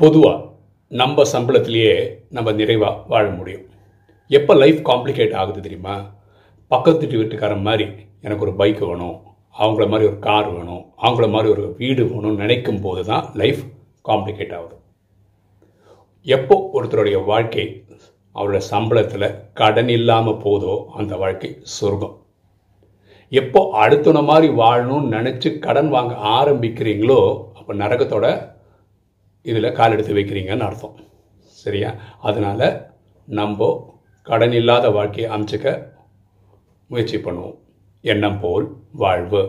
பொதுவாக நம்ம சம்பளத்திலேயே நம்ம நிறைவாக வாழ முடியும். எப்போ லைஃப் காம்ப்ளிகேட் ஆகுது தெரியுமா? பக்கத்து வீட்டுக்காரன் மாதிரி எனக்கு ஒரு பைக் வேணும் அவங்கள மாதிரி ஒரு கார் வேணும் அவங்கள மாதிரி ஒரு வீடு வேணும்னு நினைக்கும் போது தான் லைஃப் காம்ப்ளிகேட் ஆகுது. எப்போ ஒருத்தருடைய வாழ்க்கை அவரோட சம்பளத்தில் கடன் இல்லாமல் போதோ அந்த வாழ்க்கை சொர்க்கம். எப்போ அடுத்தன மாதிரி வாழணும்னு நினச்சி கடன் வாங்க ஆரம்பிக்கிறீங்களோ அப்போ நரகத்தோட இதில் கால் எடுத்து வைக்கிறீங்கன்னு அர்த்தம். சரியா? அதனால் நம்ம கடன் இல்லாத வாழ்க்கையை அமைச்சிக்க முயற்சி பண்ணுவோம். எண்ணம் போல் வாழ்வு.